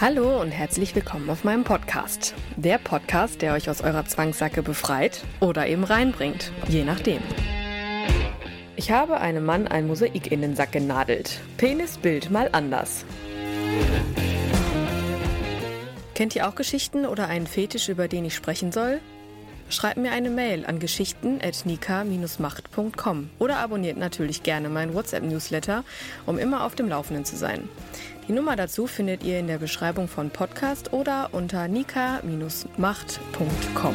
Hallo und herzlich willkommen auf meinem Podcast. Der Podcast, der euch aus eurer Zwangssacke befreit oder eben reinbringt. Je nachdem. Ich habe einem Mann ein Mosaik in den Sack genadelt. Penisbild mal anders. Kennt ihr auch Geschichten oder einen Fetisch, über den ich sprechen soll? Schreibt mir eine Mail an geschichten.nika-macht.com oder abonniert natürlich gerne meinen WhatsApp-Newsletter, um immer auf dem Laufenden zu sein. Die Nummer dazu findet ihr in der Beschreibung von Podcast oder unter nika-macht.com.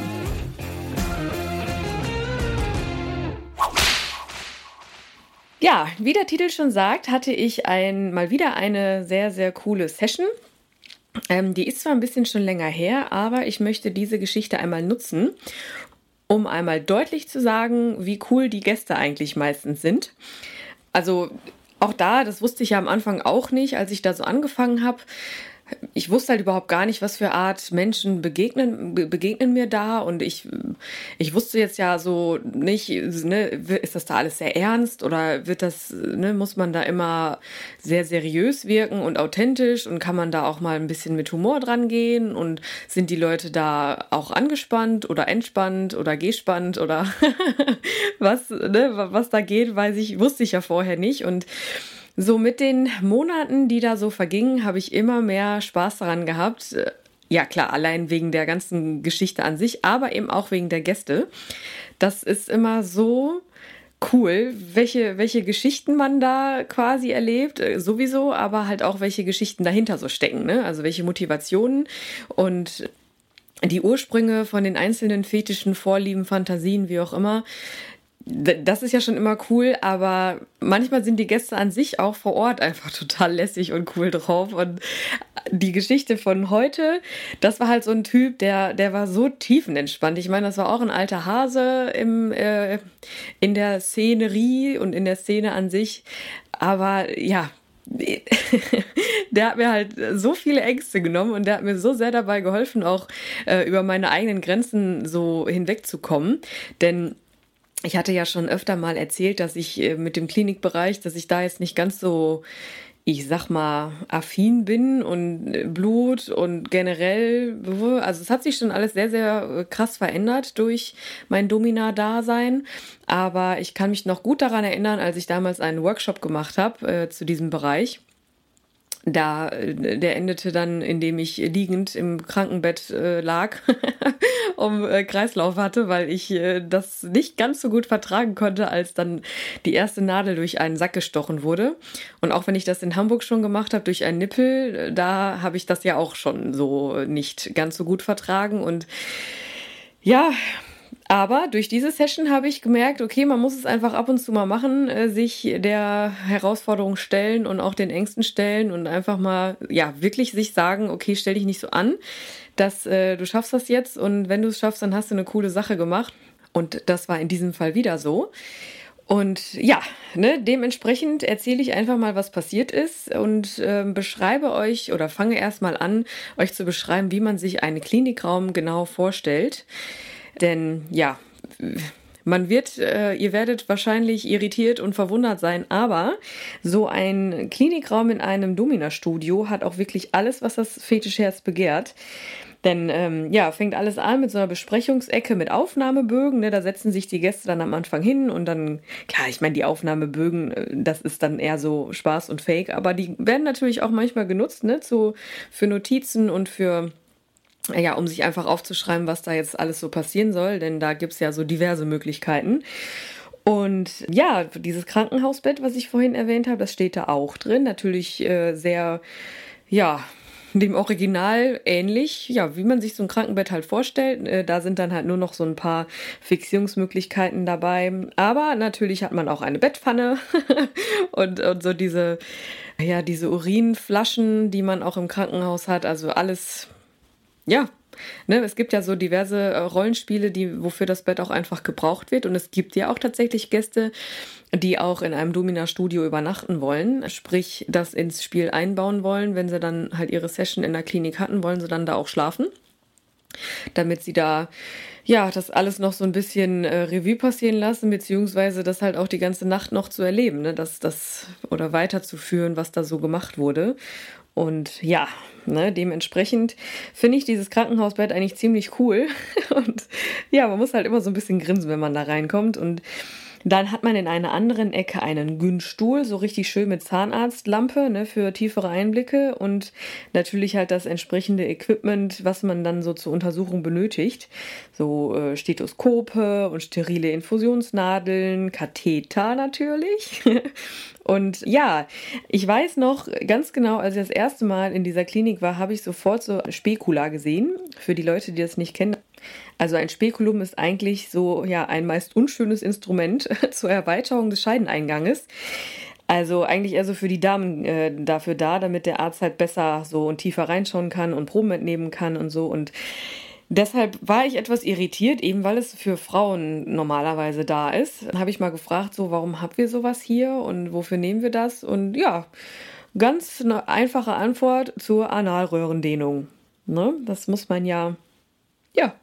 Ja, wie der Titel schon sagt, hatte ich ein, mal wieder eine sehr, sehr coole Session. Ähm, die ist zwar ein bisschen schon länger her, aber ich möchte diese Geschichte einmal nutzen, um einmal deutlich zu sagen, wie cool die Gäste eigentlich meistens sind. Also auch da, das wusste ich ja am Anfang auch nicht, als ich da so angefangen habe ich wusste halt überhaupt gar nicht, was für Art Menschen begegnen, begegnen mir da. Und ich, ich wusste jetzt ja so nicht, ne, ist das da alles sehr ernst oder wird das, ne, muss man da immer sehr seriös wirken und authentisch und kann man da auch mal ein bisschen mit Humor dran gehen und sind die Leute da auch angespannt oder entspannt oder gespannt oder was, ne, was da geht, weiß ich, wusste ich ja vorher nicht. Und so mit den Monaten, die da so vergingen, habe ich immer mehr Spaß daran gehabt. Ja, klar, allein wegen der ganzen Geschichte an sich, aber eben auch wegen der Gäste. Das ist immer so cool, welche, welche Geschichten man da quasi erlebt, äh, sowieso, aber halt auch welche Geschichten dahinter so stecken, ne? Also welche Motivationen und die Ursprünge von den einzelnen Fetischen, Vorlieben, Fantasien, wie auch immer, das ist ja schon immer cool, aber manchmal sind die Gäste an sich auch vor Ort einfach total lässig und cool drauf. Und die Geschichte von heute, das war halt so ein Typ, der, der war so tiefenentspannt. Ich meine, das war auch ein alter Hase im, äh, in der Szenerie und in der Szene an sich. Aber ja, der hat mir halt so viele Ängste genommen und der hat mir so sehr dabei geholfen, auch äh, über meine eigenen Grenzen so hinwegzukommen. Denn ich hatte ja schon öfter mal erzählt, dass ich äh, mit dem Klinikbereich, dass ich da jetzt nicht ganz so, ich sag mal, affin bin und äh, Blut und generell, also es hat sich schon alles sehr, sehr äh, krass verändert durch mein Domina-Dasein. Aber ich kann mich noch gut daran erinnern, als ich damals einen Workshop gemacht habe äh, zu diesem Bereich da, der endete dann, indem ich liegend im Krankenbett äh, lag, um äh, Kreislauf hatte, weil ich äh, das nicht ganz so gut vertragen konnte, als dann die erste Nadel durch einen Sack gestochen wurde. Und auch wenn ich das in Hamburg schon gemacht habe durch einen Nippel, äh, da habe ich das ja auch schon so nicht ganz so gut vertragen und ja, aber durch diese Session habe ich gemerkt, okay, man muss es einfach ab und zu mal machen, äh, sich der Herausforderung stellen und auch den Ängsten stellen und einfach mal, ja, wirklich sich sagen, okay, stell dich nicht so an, dass äh, du schaffst das jetzt und wenn du es schaffst, dann hast du eine coole Sache gemacht. Und das war in diesem Fall wieder so. Und ja, ne, dementsprechend erzähle ich einfach mal, was passiert ist und äh, beschreibe euch oder fange erstmal an, euch zu beschreiben, wie man sich einen Klinikraum genau vorstellt. Denn ja, man wird, äh, ihr werdet wahrscheinlich irritiert und verwundert sein, aber so ein Klinikraum in einem Domina-Studio hat auch wirklich alles, was das Fetischherz begehrt. Denn ähm, ja, fängt alles an mit so einer Besprechungsecke mit Aufnahmebögen. Ne? Da setzen sich die Gäste dann am Anfang hin und dann, klar, ich meine, die Aufnahmebögen, äh, das ist dann eher so Spaß und Fake, aber die werden natürlich auch manchmal genutzt, ne? So für Notizen und für ja, um sich einfach aufzuschreiben, was da jetzt alles so passieren soll, denn da gibt's ja so diverse Möglichkeiten. Und ja, dieses Krankenhausbett, was ich vorhin erwähnt habe, das steht da auch drin. Natürlich äh, sehr, ja, dem Original ähnlich, ja, wie man sich so ein Krankenbett halt vorstellt. Äh, da sind dann halt nur noch so ein paar Fixierungsmöglichkeiten dabei. Aber natürlich hat man auch eine Bettpfanne und, und so diese, ja, diese Urinflaschen, die man auch im Krankenhaus hat. Also alles, ja, Ne, es gibt ja so diverse äh, Rollenspiele, die, wofür das Bett auch einfach gebraucht wird. Und es gibt ja auch tatsächlich Gäste, die auch in einem Domina-Studio übernachten wollen, sprich das ins Spiel einbauen wollen. Wenn sie dann halt ihre Session in der Klinik hatten, wollen sie dann da auch schlafen, damit sie da ja das alles noch so ein bisschen äh, Revue passieren lassen, beziehungsweise das halt auch die ganze Nacht noch zu erleben, ne? das, das oder weiterzuführen, was da so gemacht wurde. Und ja, ne, dementsprechend finde ich dieses Krankenhausbett eigentlich ziemlich cool. Und ja, man muss halt immer so ein bisschen grinsen, wenn man da reinkommt. Und dann hat man in einer anderen Ecke einen Günststuhl, so richtig schön mit Zahnarztlampe ne, für tiefere Einblicke und natürlich halt das entsprechende Equipment, was man dann so zur Untersuchung benötigt. So äh, Stethoskope und sterile Infusionsnadeln, Katheter natürlich. Und ja, ich weiß noch ganz genau, als ich das erste Mal in dieser Klinik war, habe ich sofort so Spekula gesehen. Für die Leute, die das nicht kennen, also ein Spekulum ist eigentlich so ja ein meist unschönes Instrument zur Erweiterung des Scheideneinganges. Also eigentlich eher so für die Damen äh, dafür da, damit der Arzt halt besser so und tiefer reinschauen kann und Proben entnehmen kann und so. Und deshalb war ich etwas irritiert, eben weil es für Frauen normalerweise da ist. Dann habe ich mal gefragt, so warum haben wir sowas hier und wofür nehmen wir das? Und ja, ganz eine einfache Antwort zur Analröhrendehnung. Ne? Das muss man ja, ja,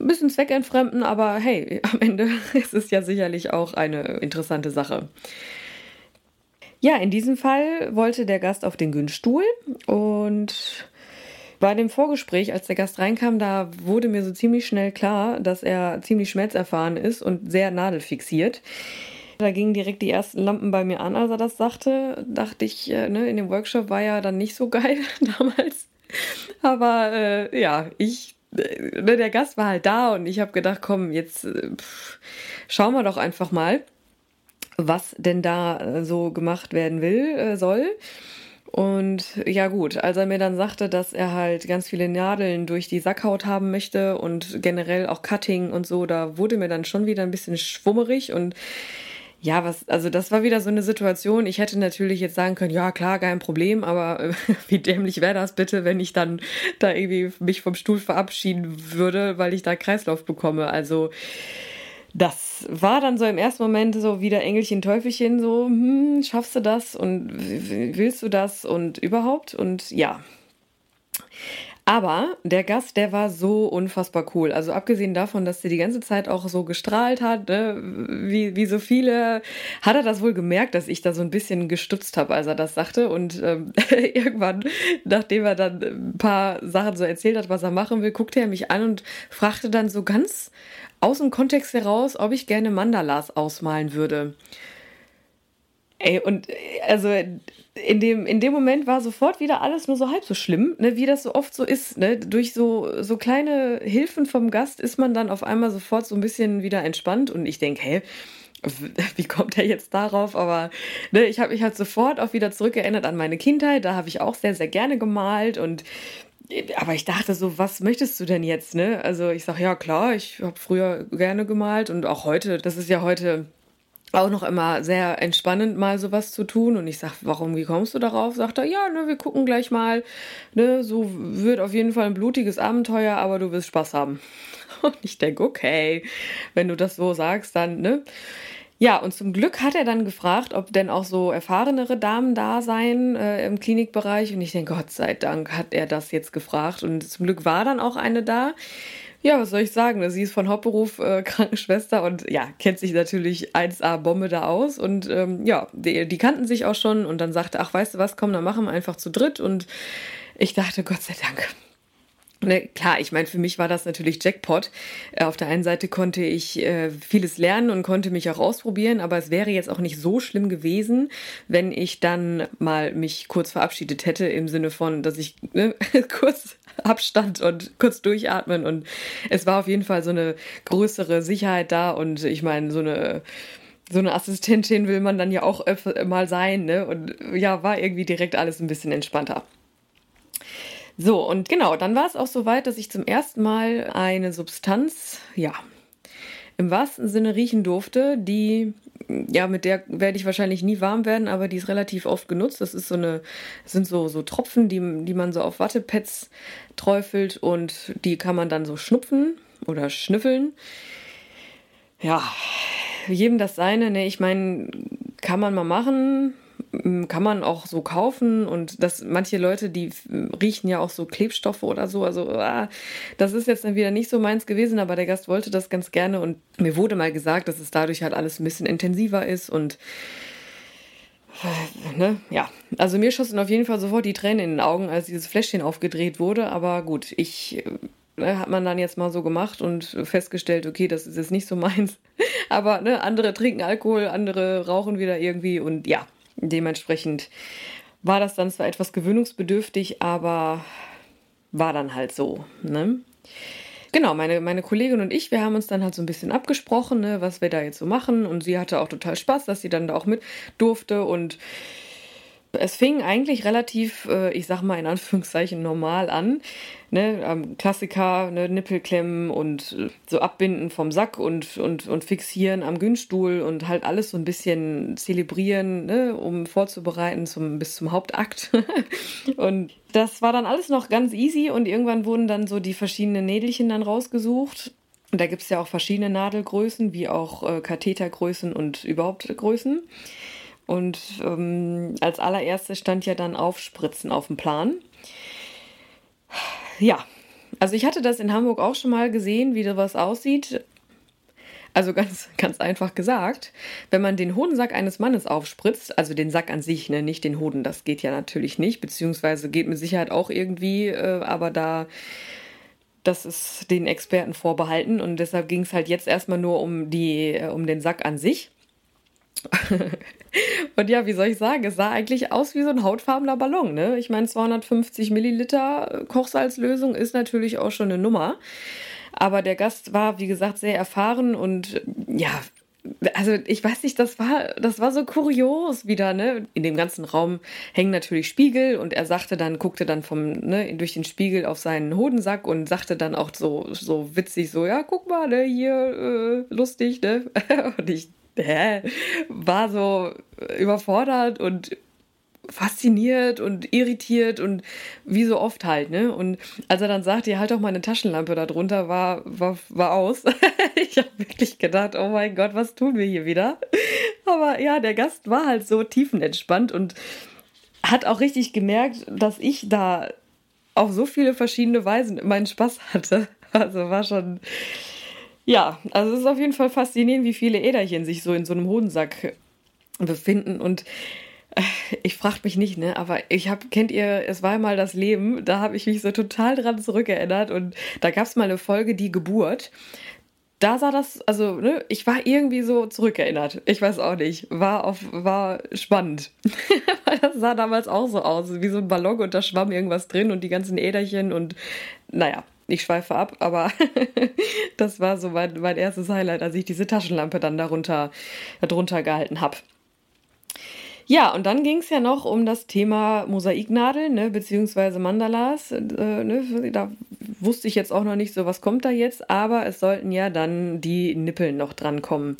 ein bisschen zweckentfremden, aber hey, am Ende ist es ja sicherlich auch eine interessante Sache. Ja, in diesem Fall wollte der Gast auf den Günststuhl und bei dem Vorgespräch, als der Gast reinkam, da wurde mir so ziemlich schnell klar, dass er ziemlich schmerzerfahren ist und sehr nadelfixiert. Da gingen direkt die ersten Lampen bei mir an, als er das sagte. Dachte ich, äh, ne, in dem Workshop war ja dann nicht so geil damals. Aber äh, ja, ich ne, der Gast war halt da und ich habe gedacht, komm, jetzt äh, pff, schauen wir doch einfach mal, was denn da äh, so gemacht werden will, soll. Und ja gut, als er mir dann sagte, dass er halt ganz viele Nadeln durch die Sackhaut haben möchte und generell auch Cutting und so, da wurde mir dann schon wieder ein bisschen schwummerig und ja, was, also das war wieder so eine Situation. Ich hätte natürlich jetzt sagen können, ja klar, kein Problem, aber äh, wie dämlich wäre das bitte, wenn ich dann da irgendwie mich vom Stuhl verabschieden würde, weil ich da Kreislauf bekomme. Also das war dann so im ersten Moment so wieder Engelchen, Teufelchen, so, hm, schaffst du das und willst du das und überhaupt? Und ja. Aber der Gast, der war so unfassbar cool. Also abgesehen davon, dass der die ganze Zeit auch so gestrahlt hat, ne, wie, wie so viele, hat er das wohl gemerkt, dass ich da so ein bisschen gestutzt habe, als er das sagte. Und ähm, irgendwann, nachdem er dann ein paar Sachen so erzählt hat, was er machen will, guckte er mich an und fragte dann so ganz aus dem Kontext heraus, ob ich gerne Mandalas ausmalen würde. Ey, und also in dem, in dem Moment war sofort wieder alles nur so halb so schlimm, ne, wie das so oft so ist. Ne? Durch so, so kleine Hilfen vom Gast ist man dann auf einmal sofort so ein bisschen wieder entspannt und ich denke, hey, wie kommt er jetzt darauf? Aber ne, ich habe mich halt sofort auch wieder zurückerinnert an meine Kindheit. Da habe ich auch sehr, sehr gerne gemalt und aber ich dachte so, was möchtest du denn jetzt, ne? Also ich sage, ja klar, ich habe früher gerne gemalt und auch heute, das ist ja heute auch noch immer sehr entspannend, mal sowas zu tun. Und ich sage, warum, wie kommst du darauf? Sagt er, ja, ne, wir gucken gleich mal. Ne, so wird auf jeden Fall ein blutiges Abenteuer, aber du wirst Spaß haben. Und ich denke, okay, wenn du das so sagst, dann, ne? Ja, und zum Glück hat er dann gefragt, ob denn auch so erfahrenere Damen da seien äh, im Klinikbereich. Und ich denke, Gott sei Dank hat er das jetzt gefragt. Und zum Glück war dann auch eine da. Ja, was soll ich sagen? Sie ist von Hauptberuf äh, Krankenschwester und ja, kennt sich natürlich 1A-Bombe da aus. Und ähm, ja, die, die kannten sich auch schon und dann sagte, ach, weißt du was, komm, dann machen wir einfach zu dritt. Und ich dachte, Gott sei Dank, Ne, klar, ich meine, für mich war das natürlich Jackpot. Äh, auf der einen Seite konnte ich äh, vieles lernen und konnte mich auch ausprobieren, aber es wäre jetzt auch nicht so schlimm gewesen, wenn ich dann mal mich kurz verabschiedet hätte, im Sinne von, dass ich ne, kurz Abstand und kurz durchatmen und es war auf jeden Fall so eine größere Sicherheit da und ich meine, so eine so eine Assistentin will man dann ja auch mal sein, ne? Und ja, war irgendwie direkt alles ein bisschen entspannter. So, und genau, dann war es auch so weit, dass ich zum ersten Mal eine Substanz, ja, im wahrsten Sinne riechen durfte, die, ja, mit der werde ich wahrscheinlich nie warm werden, aber die ist relativ oft genutzt. Das ist so eine, sind so, so Tropfen, die, die man so auf Wattepads träufelt und die kann man dann so schnupfen oder schnüffeln. Ja, jedem das seine, ne, ich meine, kann man mal machen, kann man auch so kaufen und das manche Leute, die riechen ja auch so Klebstoffe oder so. Also ah, das ist jetzt dann wieder nicht so meins gewesen, aber der Gast wollte das ganz gerne und mir wurde mal gesagt, dass es dadurch halt alles ein bisschen intensiver ist und äh, ne, ja, also mir schossen auf jeden Fall sofort die Tränen in den Augen, als dieses Fläschchen aufgedreht wurde, aber gut, ich äh, hat man dann jetzt mal so gemacht und festgestellt, okay, das ist jetzt nicht so meins. Aber ne, andere trinken Alkohol, andere rauchen wieder irgendwie und ja, Dementsprechend war das dann zwar etwas gewöhnungsbedürftig, aber war dann halt so. Ne? Genau, meine, meine Kollegin und ich, wir haben uns dann halt so ein bisschen abgesprochen, ne, was wir da jetzt so machen. Und sie hatte auch total Spaß, dass sie dann da auch mit durfte. Und es fing eigentlich relativ, äh, ich sag mal in Anführungszeichen, normal an. Ne? Klassiker, ne? Nippelklemmen und äh, so abbinden vom Sack und, und, und fixieren am Günststuhl und halt alles so ein bisschen zelebrieren, ne? um vorzubereiten zum, bis zum Hauptakt. und das war dann alles noch ganz easy und irgendwann wurden dann so die verschiedenen Nädelchen dann rausgesucht. Und da gibt es ja auch verschiedene Nadelgrößen, wie auch äh, Kathetergrößen und überhaupt Größen. Und ähm, als allererstes stand ja dann Aufspritzen auf dem Plan. Ja, also ich hatte das in Hamburg auch schon mal gesehen, wie sowas aussieht. Also ganz, ganz einfach gesagt, wenn man den Hodensack eines Mannes aufspritzt, also den Sack an sich, ne, nicht den Hoden, das geht ja natürlich nicht, beziehungsweise geht mit Sicherheit auch irgendwie, äh, aber da, das ist den Experten vorbehalten und deshalb ging es halt jetzt erstmal nur um die, äh, um den Sack an sich. Und ja, wie soll ich sagen, es sah eigentlich aus wie so ein hautfarbener Ballon. Ne? Ich meine, 250 Milliliter Kochsalzlösung ist natürlich auch schon eine Nummer. Aber der Gast war, wie gesagt, sehr erfahren und ja, also ich weiß nicht, das war, das war so kurios wieder, ne? In dem ganzen Raum hängen natürlich Spiegel und er sagte dann, guckte dann vom, ne, durch den Spiegel auf seinen Hodensack und sagte dann auch so, so witzig, so, ja, guck mal, ne, hier, äh, lustig, ne? Und ich hä, war so überfordert und fasziniert und irritiert und wie so oft halt, ne? Und als er dann sagte, ja, halt doch mal eine Taschenlampe da drunter, war, war, war aus. ich habe wirklich gedacht, oh mein Gott, was tun wir hier wieder? Aber ja, der Gast war halt so tiefenentspannt und hat auch richtig gemerkt, dass ich da auf so viele verschiedene Weisen meinen Spaß hatte. Also war schon, ja, also es ist auf jeden Fall faszinierend, wie viele Äderchen sich so in so einem Hodensack befinden und äh, ich frage mich nicht, ne, aber ich habe, kennt ihr, es war mal das Leben, da habe ich mich so total dran zurückerinnert und da gab es mal eine Folge, die Geburt. Da sah das, also, ne, ich war irgendwie so zurückerinnert. Ich weiß auch nicht. War auf, war spannend. Weil das sah damals auch so aus, wie so ein Ballon und da schwamm irgendwas drin und die ganzen Äderchen und naja, ich schweife ab, aber das war so mein, mein erstes Highlight, als ich diese Taschenlampe dann darunter, darunter gehalten habe. Ja, und dann ging es ja noch um das Thema Mosaiknadeln, ne, beziehungsweise Mandalas. Äh, ne, da wusste ich jetzt auch noch nicht so, was kommt da jetzt, aber es sollten ja dann die Nippel noch dran kommen.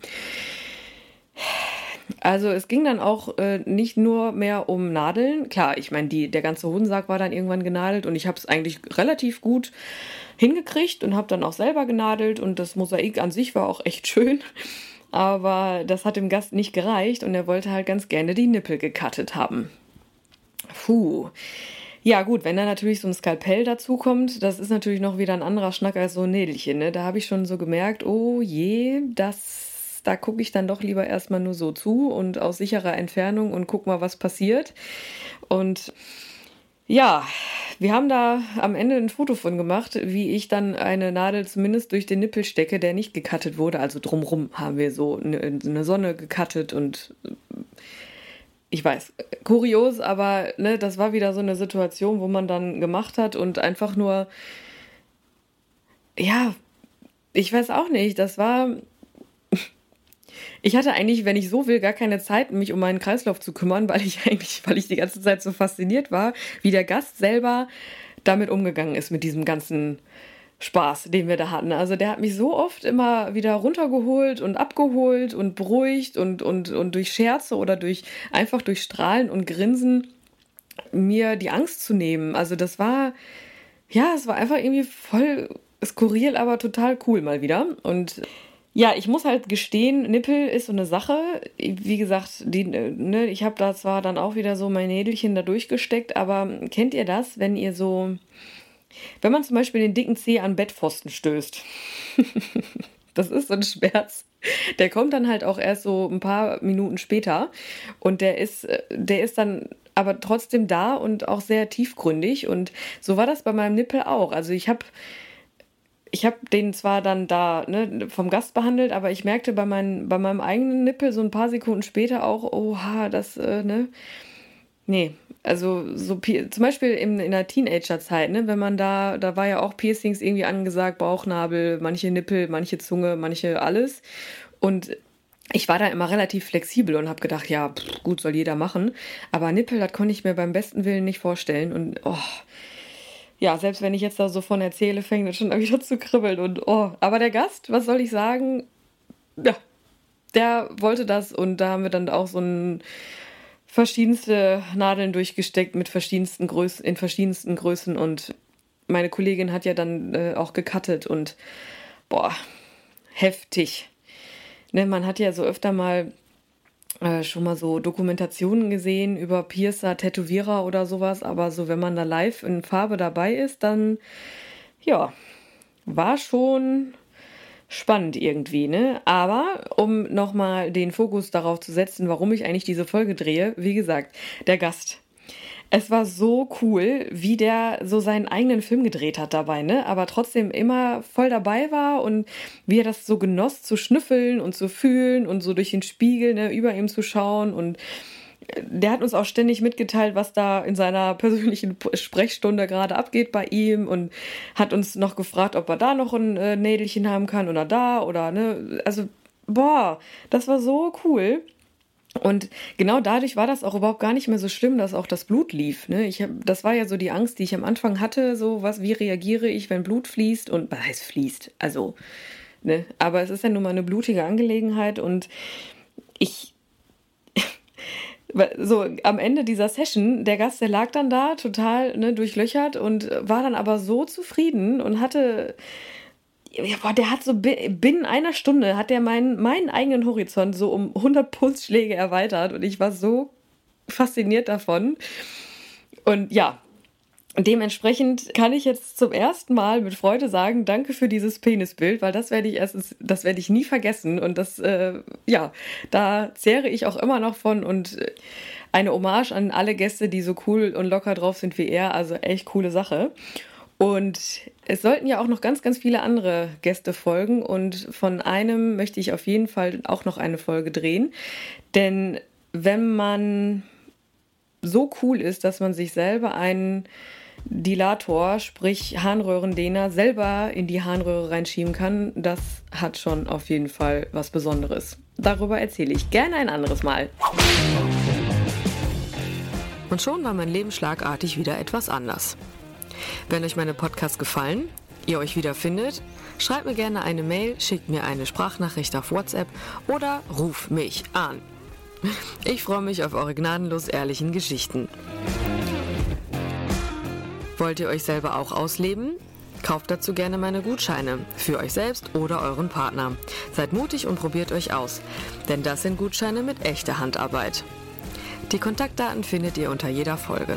Also es ging dann auch äh, nicht nur mehr um Nadeln. Klar, ich meine, der ganze Hodensack war dann irgendwann genadelt und ich habe es eigentlich relativ gut hingekriegt und habe dann auch selber genadelt und das Mosaik an sich war auch echt schön. Aber das hat dem Gast nicht gereicht und er wollte halt ganz gerne die Nippel gekattet haben. Puh. Ja, gut, wenn da natürlich so ein Skalpell dazukommt, das ist natürlich noch wieder ein anderer Schnack als so ein Nädelchen. Ne? Da habe ich schon so gemerkt, oh je, das da gucke ich dann doch lieber erstmal nur so zu und aus sicherer Entfernung und guck mal, was passiert. Und ja, wir haben da am Ende ein Foto von gemacht, wie ich dann eine Nadel zumindest durch den Nippel stecke, der nicht gekattet wurde. Also drumrum haben wir so eine, Sonne gekattet und ich weiß, kurios, aber ne, das war wieder so eine Situation, wo man dann gemacht hat und einfach nur, ja, ich weiß auch nicht, das war ich hatte eigentlich, wenn ich so will, gar keine Zeit, mich um meinen Kreislauf zu kümmern, weil ich eigentlich, weil ich die ganze Zeit so fasziniert war, wie der Gast selber damit umgegangen ist, mit diesem ganzen Spaß, den wir da hatten. Also der hat mich so oft immer wieder runtergeholt und abgeholt und beruhigt und, und, und durch Scherze oder durch einfach durch Strahlen und Grinsen mir die Angst zu nehmen. Also das war, ja, es war einfach irgendwie voll skurril, aber total cool mal wieder. Und ja, ich muss halt gestehen, Nippel ist so eine Sache. Wie gesagt, die, ne, ich habe da zwar dann auch wieder so mein Nädelchen da durchgesteckt, aber kennt ihr das, wenn ihr so wenn man zum Beispiel den dicken Zeh an Bettpfosten stößt, das ist so ein Schmerz. Der kommt dann halt auch erst so ein paar Minuten später und der ist, der ist dann aber trotzdem da und auch sehr tiefgründig und so war das bei meinem Nippel auch. Also ich habe ich habe den zwar dann da ne, vom Gast behandelt, aber ich merkte bei, mein, bei meinem eigenen Nippel so ein paar Sekunden später auch, oha, das, äh, ne, nee, also so zum Beispiel in, in der Teenagerzeit, ne, wenn man da, da war ja auch Piercings irgendwie angesagt, Bauchnabel, manche Nippel, manche Zunge, manche alles. Und ich war da immer relativ flexibel und habe gedacht, ja, pff, gut, soll jeder machen. Aber Nippel, das konnte ich mir beim besten Willen nicht vorstellen. Und oh, ja, selbst wenn ich jetzt da so von erzähle, fängt das schon wieder zu kribbeln. Und oh, aber der Gast, was soll ich sagen? Ja, der wollte das und da haben wir dann auch so ein verschiedenste Nadeln durchgesteckt mit verschiedensten Größen, in verschiedensten Größen und meine Kollegin hat ja dann äh, auch gecuttet und boah, heftig. Ne, man hat ja so öfter mal äh, schon mal so Dokumentationen gesehen über Piercer, Tätowierer oder sowas, aber so wenn man da live in Farbe dabei ist, dann ja, war schon spannend irgendwie, ne? Aber um nochmal den Fokus darauf zu setzen, warum ich eigentlich diese Folge drehe, wie gesagt, der Gast. Es war so cool, wie der so seinen eigenen Film gedreht hat dabei, ne? Aber trotzdem immer voll dabei war und wie er das so genoss zu schnüffeln und zu fühlen und so durch den Spiegel, ne, über ihm zu schauen und der hat uns auch ständig mitgeteilt, was da in seiner persönlichen Sprechstunde gerade abgeht bei ihm und hat uns noch gefragt, ob er da noch ein äh, Nädelchen haben kann oder da oder ne. Also, boah, das war so cool. Und genau dadurch war das auch überhaupt gar nicht mehr so schlimm, dass auch das Blut lief. Ne? Ich hab, das war ja so die Angst, die ich am Anfang hatte, so was, wie reagiere ich, wenn Blut fließt und was heißt fließt? Also, ne? Aber es ist ja nun mal eine blutige Angelegenheit und ich so am Ende dieser Session, der Gast, der lag dann da total ne, durchlöchert und war dann aber so zufrieden und hatte, ja, boah, der hat so binnen einer Stunde hat der meinen, meinen eigenen Horizont so um 100 Pulsschläge erweitert und ich war so fasziniert davon. Und ja, Dementsprechend kann ich jetzt zum ersten Mal mit Freude sagen, danke für dieses Penisbild, weil das werde ich erstens, das werde ich nie vergessen und das, äh, ja, da zehre ich auch immer noch von und äh, eine Hommage an alle Gäste, die so cool und locker drauf sind wie er, also echt coole Sache. Und es sollten ja auch noch ganz, ganz viele andere Gäste folgen und von einem möchte ich auf jeden Fall auch noch eine Folge drehen, denn wenn man so cool ist, dass man sich selber einen Dilator, sprich Harnröhrendehner, selber in die Harnröhre reinschieben kann, das hat schon auf jeden Fall was Besonderes. Darüber erzähle ich gerne ein anderes Mal. Und schon war mein Leben schlagartig wieder etwas anders. Wenn euch meine Podcasts gefallen, ihr euch wiederfindet, schreibt mir gerne eine Mail, schickt mir eine Sprachnachricht auf WhatsApp oder ruf mich an. Ich freue mich auf eure gnadenlos ehrlichen Geschichten. Wollt ihr euch selber auch ausleben? Kauft dazu gerne meine Gutscheine für euch selbst oder euren Partner. Seid mutig und probiert euch aus, denn das sind Gutscheine mit echter Handarbeit. Die Kontaktdaten findet ihr unter jeder Folge.